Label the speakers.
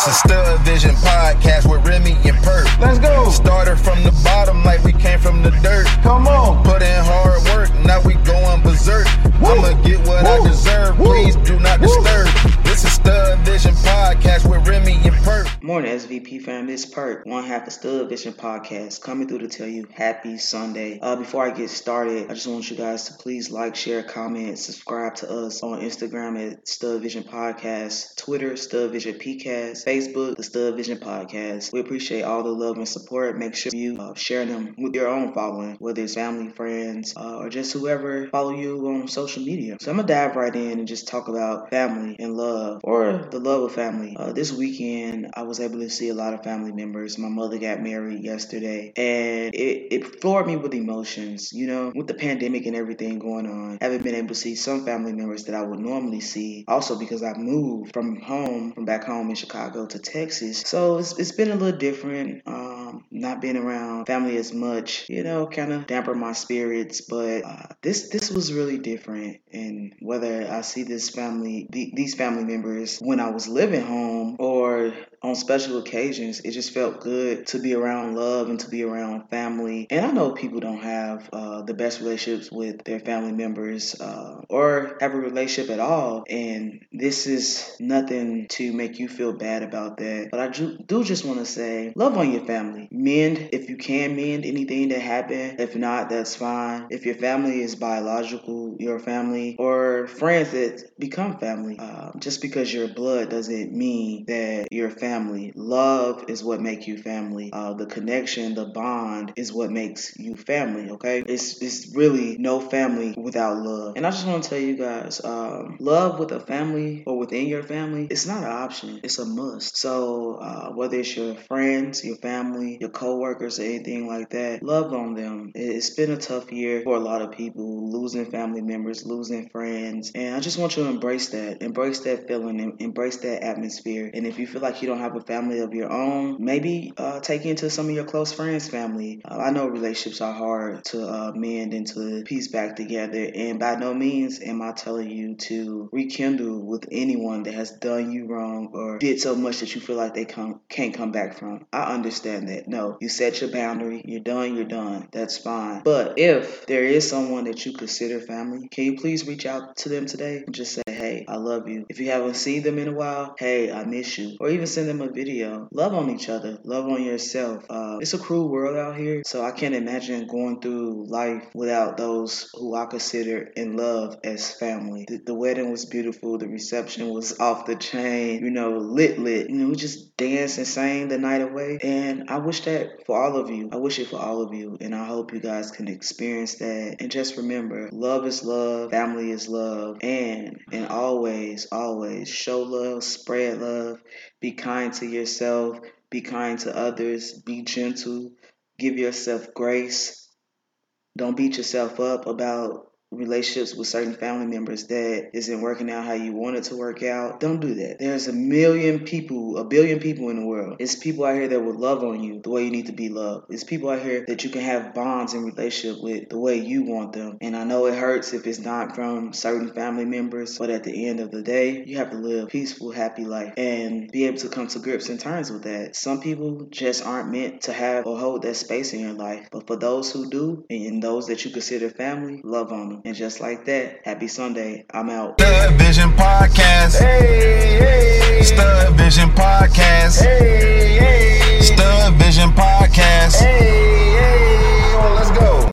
Speaker 1: This is Stud Vision Podcast with Remy and Purp.
Speaker 2: Let's go.
Speaker 1: Started from the bottom like we came from the dirt.
Speaker 2: Come on.
Speaker 3: Morning, SVP fam. This is Purp, one half of Stud Vision Podcast, coming through to tell you happy Sunday. Uh, before I get started, I just want you guys to please like, share, comment, subscribe to us on Instagram at Stud Vision Podcast, Twitter, Stud Vision PCast, Facebook, the Stud Vision Podcast. We appreciate all the love and support. Make sure you uh, share them with your own following, whether it's family, friends, uh, or just whoever follow you on social media. So I'm gonna dive right in and just talk about family and love, or the love of family. Uh, this weekend, I was able to see a lot of family members. My mother got married yesterday, and it, it floored me with emotions. You know, with the pandemic and everything going on, I haven't been able to see some family members that I would normally see. Also, because I moved from home, from back home in Chicago to Texas, so it's, it's been a little different. Um, not being around family as much, you know, kind of damper my spirits. But uh, this this was really different, and whether I see this family, the, these family members when I was living home or on special occasions, it just felt good to be around love and to be around family. And I know people don't have uh, the best relationships with their family members uh, or have a relationship at all. And this is nothing to make you feel bad about that. But I do, just want to say love on your family. Mend if you can mend anything that happened. If not, that's fine. If your family is biological, your family, or friends that become family, uh, just because you're blood doesn't mean that you're family. Love is what makes you family. Uh, the connection, the bond is what makes you family. Okay, it's it's really no family without love. And I just want to tell you guys, um, love with a family or within your family, it's not an option. It's a must. So uh, whether it's your friends, your family, your coworkers, or anything like that, love on them. It- It's been a tough year for a lot of people, losing family members, losing friends, and I just want you to embrace that, embrace that feeling, embrace that atmosphere. And if you feel like you don't have a family of your own, maybe uh, take into some of your close friends' family. Uh, I know relationships are hard to uh, mend and to piece back together, and by no means am I telling you to rekindle with anyone that has done you wrong or did so much that you feel like they come, can't come back from. I understand that. No, you set your boundary. You're done. You're done. That's fine. But if there is someone that you consider family, can you please reach out to them today and just say, hey, I love you. If you haven't seen them in a while, hey, I miss you. Or even send them a video. Love on each other. Love on yourself. Uh, it's a cruel world out here, so I can't imagine going through life without those who I consider in love as family. The, the wedding was beautiful. The reception was off the chain. You know, lit, lit. You know, we just danced and sang the night away. And I wish that for all of you. I wish it for all of you. And I hope you guys can experience that. And just remember, love is love. Family is love. And and always, always show love, spread love, be kind to yourself, be kind to others, be gentle, give yourself grace. Don't beat yourself up about relationships with certain family members that isn't working out how you want it to work out. Don't do that. There's a million people, a billion people in the world. It's people out here that will love on you the way you need to be loved. It's people out here that you can have bonds and relationship with the way you want them. And I know it hurts if it's not from certain family members, but at the end of the day, you have to live a peaceful, happy life and be able to come to grips and terms with that. Some people just aren't meant to have or hold that space in your life. But for those who do, and those that you consider family, love on them. And just like that, happy Sunday. I'm out.
Speaker 1: Stud Vision Podcast.
Speaker 2: Hey, hey.
Speaker 1: Stud Vision Podcast.
Speaker 2: Hey.